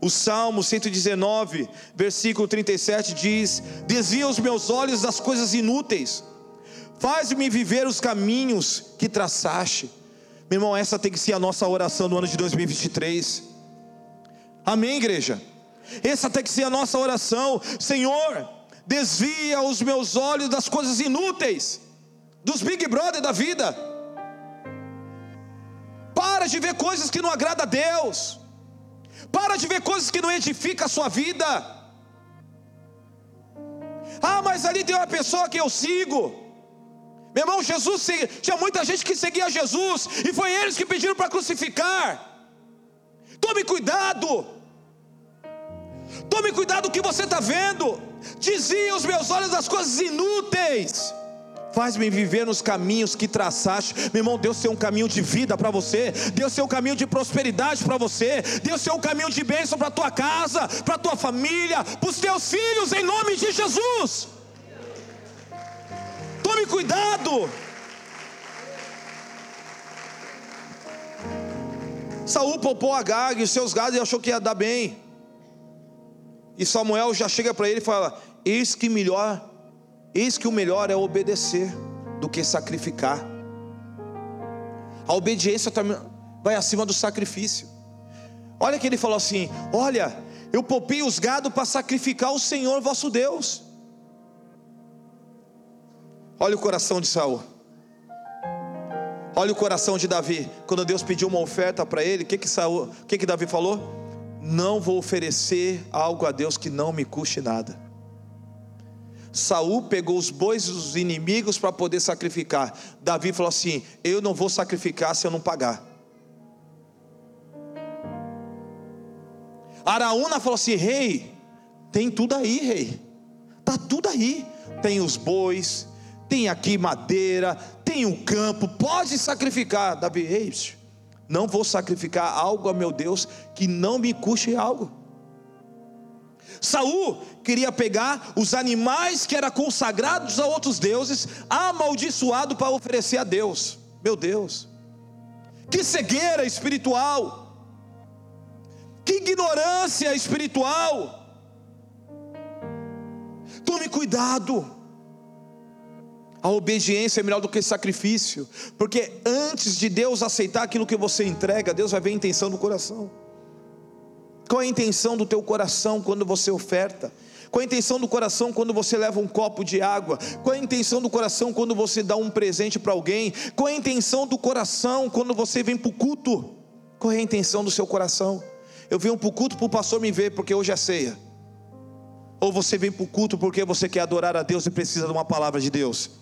O Salmo 119, versículo 37 diz: Desvia os meus olhos das coisas inúteis, faz-me viver os caminhos que traçaste meu irmão, essa tem que ser a nossa oração no ano de 2023. Amém, igreja? Essa tem que ser a nossa oração. Senhor, desvia os meus olhos das coisas inúteis, dos Big Brother da vida. Para de ver coisas que não agradam a Deus. Para de ver coisas que não edificam a sua vida. Ah, mas ali tem uma pessoa que eu sigo. Meu irmão, Jesus tinha muita gente que seguia Jesus e foi eles que pediram para crucificar. Tome cuidado. Tome cuidado do que você está vendo. Dizia os meus olhos das coisas inúteis. Faz-me viver nos caminhos que traçaste. Meu irmão, Deus tem um caminho de vida para você. Deus tem um caminho de prosperidade para você. Deus tem um caminho de bênção para tua casa, para tua família, para os teus filhos, em nome de Jesus. Tome cuidado. Saul poupou Agag e os seus gados e achou que ia dar bem. E Samuel já chega para ele e fala: Eis que melhor, eis que o melhor é obedecer do que sacrificar. A obediência vai acima do sacrifício. Olha que ele falou assim: Olha, Eu poupei os gados para sacrificar o Senhor vosso Deus. Olha o coração de Saul. Olha o coração de Davi. Quando Deus pediu uma oferta para ele, o que que Saul, que que Davi falou? Não vou oferecer algo a Deus que não me custe nada. Saul pegou os bois dos inimigos para poder sacrificar. Davi falou assim: Eu não vou sacrificar se eu não pagar. Araúna falou assim: Rei, tem tudo aí, rei. Tá tudo aí. Tem os bois, tem aqui madeira, tem um campo, pode sacrificar. Davi, rei, não vou sacrificar algo a meu Deus que não me custe algo. Saul queria pegar os animais que eram consagrados a outros deuses, amaldiçoado para oferecer a Deus. Meu Deus, que cegueira espiritual, que ignorância espiritual. Tome cuidado. A obediência é melhor do que sacrifício, porque antes de Deus aceitar aquilo que você entrega, Deus vai ver a intenção do coração. Qual é a intenção do teu coração quando você oferta? Qual é a intenção do coração quando você leva um copo de água? Qual é a intenção do coração quando você dá um presente para alguém? Qual é a intenção do coração quando você vem para o culto? Qual é a intenção do seu coração? Eu venho para o culto para o pastor me ver porque hoje é ceia. Ou você vem para o culto porque você quer adorar a Deus e precisa de uma palavra de Deus?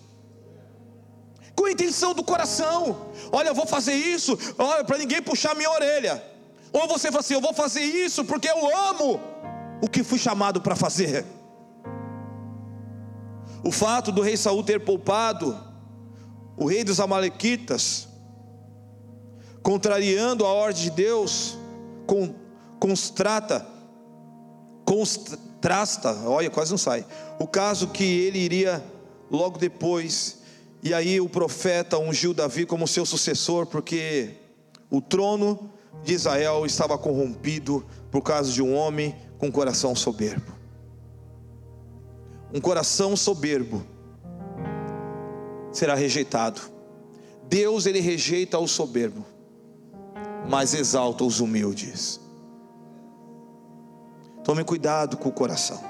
É a intenção do coração? Olha, eu vou fazer isso, olha, para ninguém puxar minha orelha. Ou você fala assim: eu vou fazer isso porque eu amo o que fui chamado para fazer. O fato do rei Saul ter poupado o rei dos Amalequitas, contrariando a ordem de Deus, com, constrata, constrasta, olha, quase não sai. O caso que ele iria logo depois, e aí o profeta ungiu Davi como seu sucessor, porque o trono de Israel estava corrompido por causa de um homem com coração soberbo. Um coração soberbo será rejeitado. Deus ele rejeita o soberbo, mas exalta os humildes. Tome cuidado com o coração.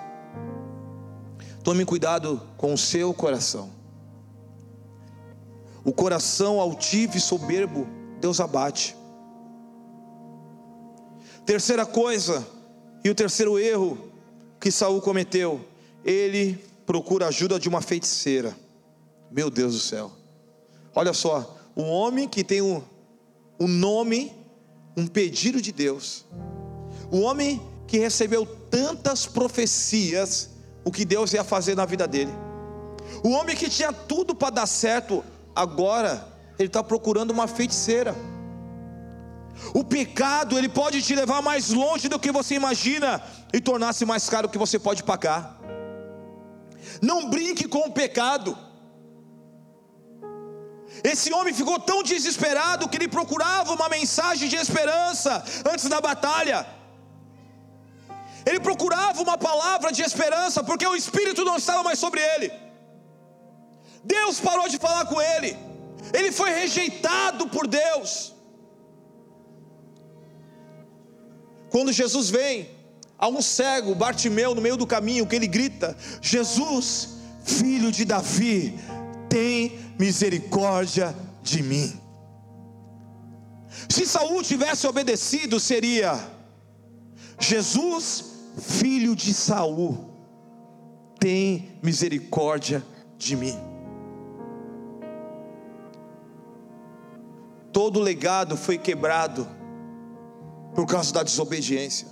Tome cuidado com o seu coração. O coração altivo e soberbo, Deus abate. Terceira coisa, e o terceiro erro que Saul cometeu, ele procura ajuda de uma feiticeira. Meu Deus do céu. Olha só, um homem que tem um, um nome, um pedido de Deus. O homem que recebeu tantas profecias, o que Deus ia fazer na vida dele. O homem que tinha tudo para dar certo, agora ele está procurando uma feiticeira. O pecado, ele pode te levar mais longe do que você imagina e tornar-se mais caro do que você pode pagar. Não brinque com o pecado. Esse homem ficou tão desesperado que ele procurava uma mensagem de esperança antes da batalha. Ele procurava uma palavra de esperança, porque o Espírito não estava mais sobre ele. Deus parou de falar com ele. Ele foi rejeitado por Deus. Quando Jesus vem a um cego, Bartimeu, no meio do caminho, que ele grita: Jesus, filho de Davi, tem misericórdia de mim. Se Saul tivesse obedecido, seria Jesus, filho de Saul, tem misericórdia de mim. Todo legado foi quebrado por causa da desobediência.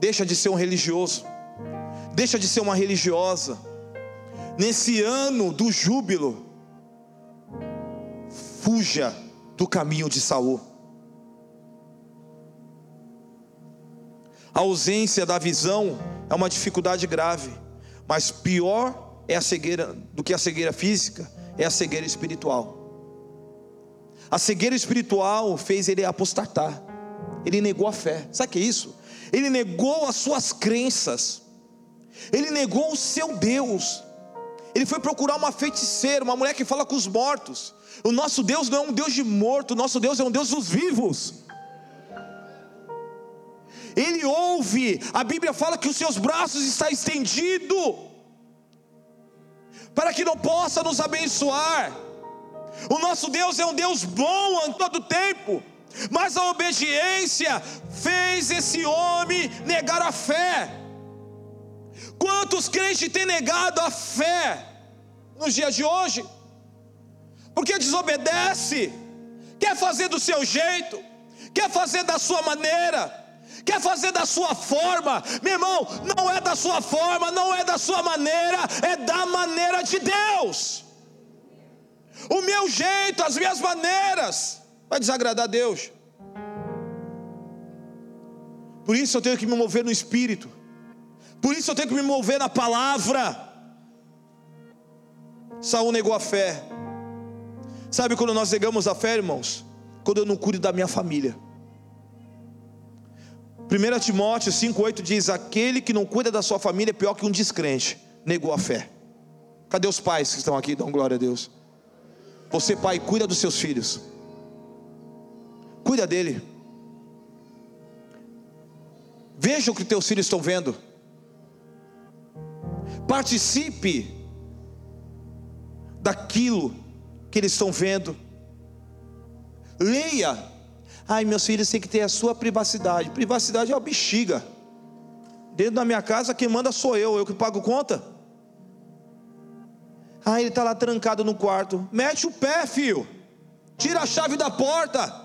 Deixa de ser um religioso, deixa de ser uma religiosa. Nesse ano do júbilo, fuja do caminho de Saul. A ausência da visão é uma dificuldade grave, mas pior é a cegueira do que a cegueira física, é a cegueira espiritual. A cegueira espiritual fez ele apostatar. Ele negou a fé. Sabe o que é isso? Ele negou as suas crenças. Ele negou o seu Deus. Ele foi procurar uma feiticeira, uma mulher que fala com os mortos. O nosso Deus não é um Deus de morto, o nosso Deus é um Deus dos vivos. Ele ouve. A Bíblia fala que os seus braços estão estendidos para que não possa nos abençoar. O nosso Deus é um Deus bom em todo tempo, mas a obediência fez esse homem negar a fé. Quantos crentes têm negado a fé nos dias de hoje? Porque desobedece, quer fazer do seu jeito, quer fazer da sua maneira, quer fazer da sua forma, meu irmão, não é da sua forma, não é da sua maneira, é da maneira de Deus. O meu jeito, as minhas maneiras, vai desagradar a Deus. Por isso eu tenho que me mover no espírito. Por isso eu tenho que me mover na palavra. Saul negou a fé. Sabe quando nós negamos a fé, irmãos? Quando eu não cuido da minha família. 1 Timóteo 5,8 diz: Aquele que não cuida da sua família é pior que um descrente, negou a fé. Cadê os pais que estão aqui? Dão glória a Deus. Você, pai, cuida dos seus filhos, cuida dele. Veja o que teus filhos estão vendo. Participe daquilo que eles estão vendo. Leia. Ai, meus filhos têm que ter a sua privacidade. Privacidade é uma bexiga. Dentro da minha casa, quem manda sou eu, eu que pago conta. Ah, ele está lá trancado no quarto. Mete o pé, filho. Tira a chave da porta.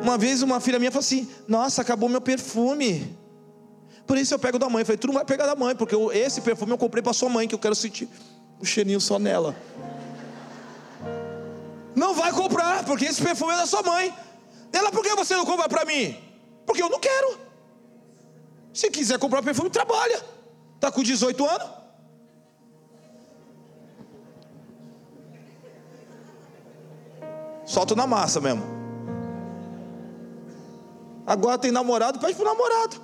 Uma vez uma filha minha falou assim: Nossa, acabou meu perfume. Por isso eu pego da mãe. Eu falei: Tu não vai pegar da mãe, porque esse perfume eu comprei para sua mãe, que eu quero sentir o cheirinho só nela. Não vai comprar, porque esse perfume é da sua mãe. Ela, por que você não compra para mim? Porque eu não quero. Se quiser comprar perfume, trabalha. Está com 18 anos? Solta na massa mesmo. Agora tem namorado, pede pro namorado.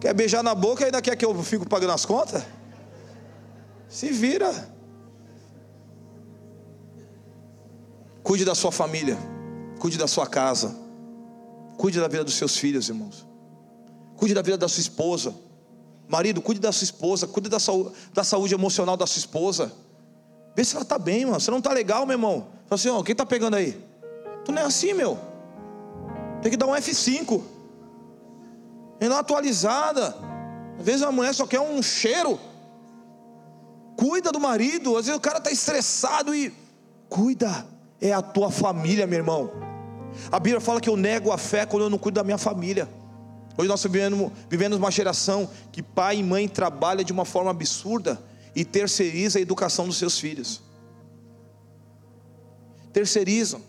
Quer beijar na boca e ainda quer que eu fico pagando as contas? Se vira. Cuide da sua família. Cuide da sua casa. Cuide da vida dos seus filhos, irmãos. Cuide da vida da sua esposa. Marido, cuide da sua esposa. Cuide da saúde, da saúde emocional da sua esposa. Vê se ela está bem, mano. Você não está legal, meu irmão. Fala assim, ó, quem está pegando aí? Tu não é assim, meu. Tem que dar um F5. É uma atualizada. Às vezes a mulher só quer um cheiro. Cuida do marido. Às vezes o cara está estressado e cuida. É a tua família, meu irmão. A Bíblia fala que eu nego a fé quando eu não cuido da minha família. Hoje nós vivemos, vivemos uma geração que pai e mãe trabalham de uma forma absurda e terceiriza a educação dos seus filhos. Terceirizam.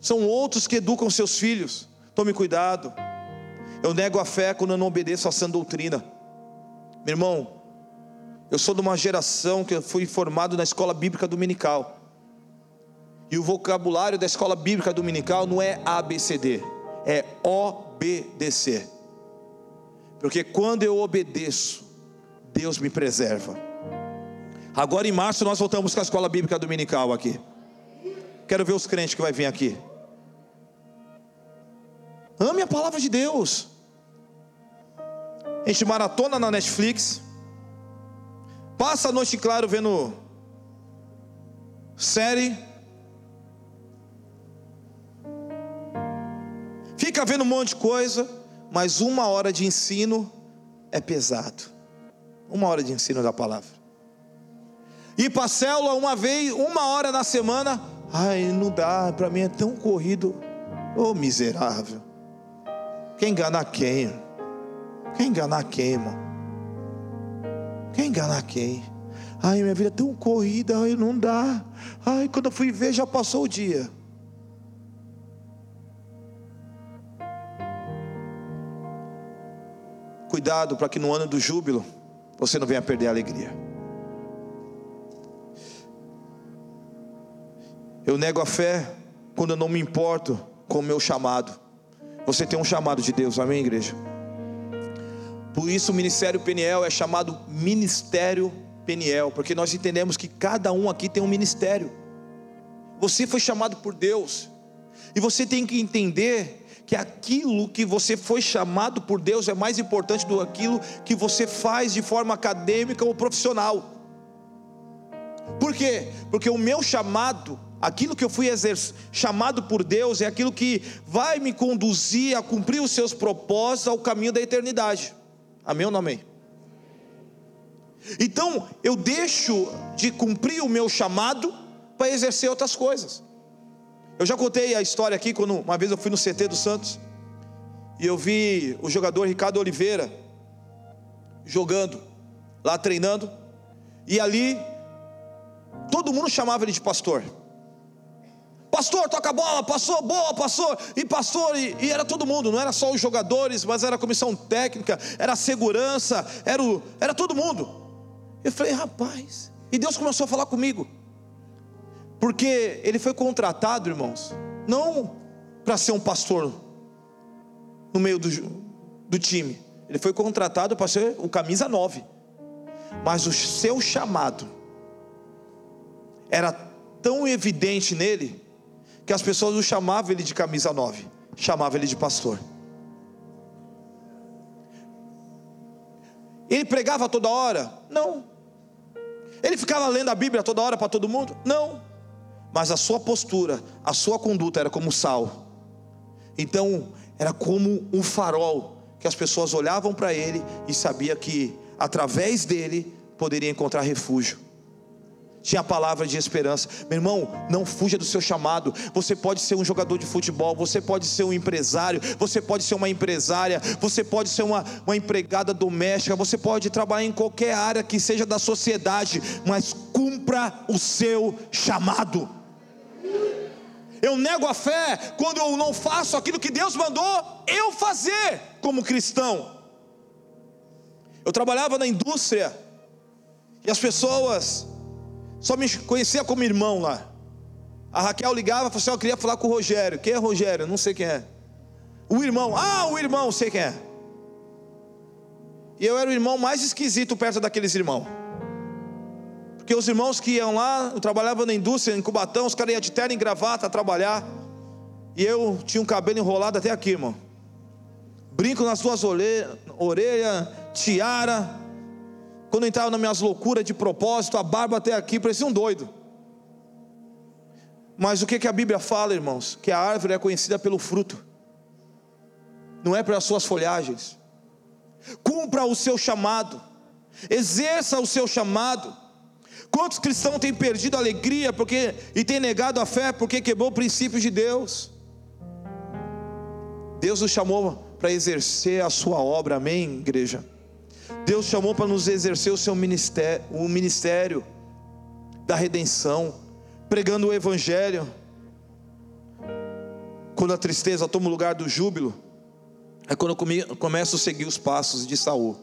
São outros que educam seus filhos. Tome cuidado. Eu nego a fé quando eu não obedeço a sã doutrina. Meu irmão, eu sou de uma geração que fui formado na escola bíblica dominical. E o vocabulário da escola bíblica dominical não é ABCD, é obedecer. Porque quando eu obedeço, Deus me preserva. Agora em março nós voltamos com a escola bíblica dominical aqui. Quero ver os crentes que vai vir aqui. Ame a palavra de Deus. A gente maratona na Netflix. Passa a noite claro vendo série fica vendo um monte de coisa, mas uma hora de ensino é pesado. Uma hora de ensino da palavra. Ir para célula uma vez, uma hora na semana, ai, não dá, para mim é tão corrido. Ô oh, miserável. Quer enganar quem? Quer enganar quem, irmão? Quer enganar quem? Ai, minha vida é tão corrida, ai, não dá. Ai, quando eu fui ver, já passou o dia. Cuidado para que no ano do júbilo você não venha perder a alegria. Eu nego a fé quando eu não me importo com o meu chamado. Você tem um chamado de Deus, amém, igreja? Por isso o ministério Peniel é chamado ministério Peniel, porque nós entendemos que cada um aqui tem um ministério. Você foi chamado por Deus, e você tem que entender que aquilo que você foi chamado por Deus é mais importante do que aquilo que você faz de forma acadêmica ou profissional. Por quê? Porque o meu chamado, aquilo que eu fui chamado por Deus, é aquilo que vai me conduzir a cumprir os seus propósitos ao caminho da eternidade. Amém ou não amém? Então, eu deixo de cumprir o meu chamado para exercer outras coisas. Eu já contei a história aqui quando uma vez eu fui no CT do Santos e eu vi o jogador Ricardo Oliveira jogando, lá treinando, e ali todo mundo chamava ele de pastor. Pastor, toca a bola, passou, boa, passou, e pastor, e, e, era todo mundo, não era só os jogadores, mas era a comissão técnica, era a segurança, era, o, era todo mundo. Eu falei, rapaz, e Deus começou a falar comigo. Porque ele foi contratado, irmãos, não para ser um pastor no meio do, do time. Ele foi contratado para ser o camisa 9. Mas o seu chamado era tão evidente nele que as pessoas não chamavam ele de camisa 9, chamavam ele de pastor. Ele pregava toda hora? Não. Ele ficava lendo a Bíblia toda hora para todo mundo? Não mas a sua postura, a sua conduta era como sal. Então, era como um farol que as pessoas olhavam para ele e sabia que através dele poderia encontrar refúgio tinha a palavra de esperança. Meu irmão, não fuja do seu chamado. Você pode ser um jogador de futebol, você pode ser um empresário, você pode ser uma empresária, você pode ser uma, uma empregada doméstica, você pode trabalhar em qualquer área que seja da sociedade, mas cumpra o seu chamado. Eu nego a fé quando eu não faço aquilo que Deus mandou eu fazer como cristão. Eu trabalhava na indústria e as pessoas só me conheciam como irmão lá. A Raquel ligava e falou assim: Eu queria falar com o Rogério. Quem é Rogério? Não sei quem é. O irmão, ah, o irmão, sei quem é. E eu era o irmão mais esquisito perto daqueles irmãos. Porque os irmãos que iam lá, eu trabalhava na indústria, em Cubatão, os caras iam de terno e gravata trabalhar. E eu tinha um cabelo enrolado até aqui, irmão. Brinco nas duas orelhas, orelha, tiara. Quando eu entrava nas minhas loucuras de propósito, a barba até aqui, parecia um doido. Mas o que a Bíblia fala, irmãos? Que a árvore é conhecida pelo fruto, não é pelas suas folhagens. Cumpra o seu chamado, exerça o seu chamado. Quantos cristãos têm perdido a alegria porque, e têm negado a fé porque quebrou princípios de Deus? Deus nos chamou para exercer a sua obra, amém, igreja? Deus chamou para nos exercer o seu ministério, o ministério da redenção, pregando o evangelho. Quando a tristeza toma o lugar do júbilo, é quando eu começo a seguir os passos de Saul.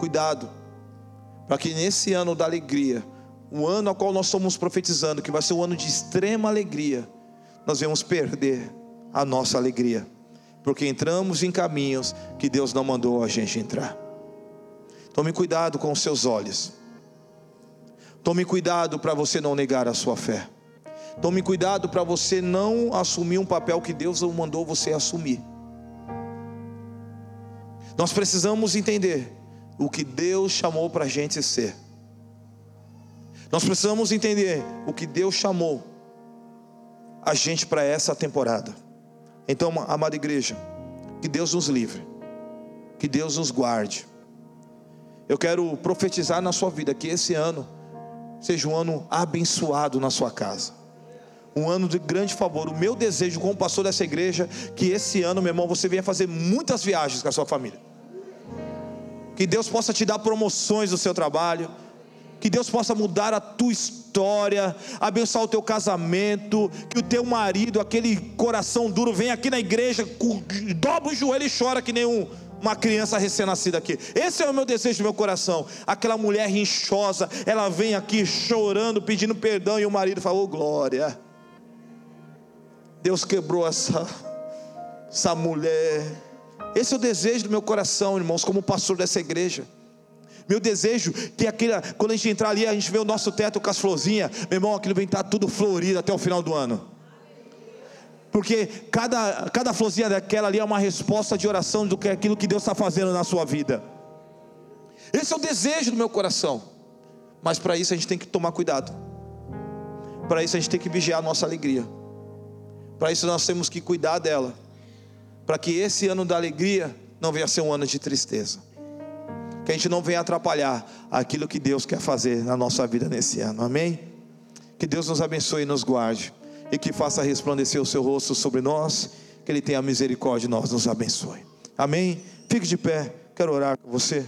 Cuidado para que nesse ano da alegria, o ano ao qual nós estamos profetizando, que vai ser um ano de extrema alegria, nós vamos perder a nossa alegria, porque entramos em caminhos que Deus não mandou a gente entrar. Tome cuidado com os seus olhos. Tome cuidado para você não negar a sua fé. Tome cuidado para você não assumir um papel que Deus não mandou você assumir. Nós precisamos entender o que Deus chamou para a gente ser. Nós precisamos entender o que Deus chamou a gente para essa temporada. Então, amada igreja, que Deus nos livre, que Deus nos guarde. Eu quero profetizar na sua vida que esse ano seja um ano abençoado na sua casa. Um ano de grande favor. O meu desejo como pastor dessa igreja, que esse ano, meu irmão, você venha fazer muitas viagens com a sua família. Que Deus possa te dar promoções no seu trabalho. Que Deus possa mudar a tua história, abençoar o teu casamento, que o teu marido, aquele coração duro, venha aqui na igreja, dobra o joelho e chora que nem um, uma criança recém-nascida aqui. Esse é o meu desejo do meu coração. Aquela mulher rinchosa, ela vem aqui chorando, pedindo perdão, e o marido fala: oh, glória. Deus quebrou essa, essa mulher esse é o desejo do meu coração, irmãos, como pastor dessa igreja. Meu desejo que aquele, quando a gente entrar ali, a gente vê o nosso teto com as florzinhas, meu irmão, aquilo vem estar tudo florido até o final do ano. Porque cada, cada florzinha daquela ali é uma resposta de oração do que aquilo que Deus está fazendo na sua vida. Esse é o desejo do meu coração. Mas para isso a gente tem que tomar cuidado. Para isso a gente tem que vigiar a nossa alegria. Para isso nós temos que cuidar dela. Para que esse ano da alegria não venha a ser um ano de tristeza. Que a gente não venha atrapalhar aquilo que Deus quer fazer na nossa vida nesse ano. Amém? Que Deus nos abençoe e nos guarde. E que faça resplandecer o seu rosto sobre nós. Que Ele tenha misericórdia e nós nos abençoe. Amém? Fique de pé. Quero orar com você.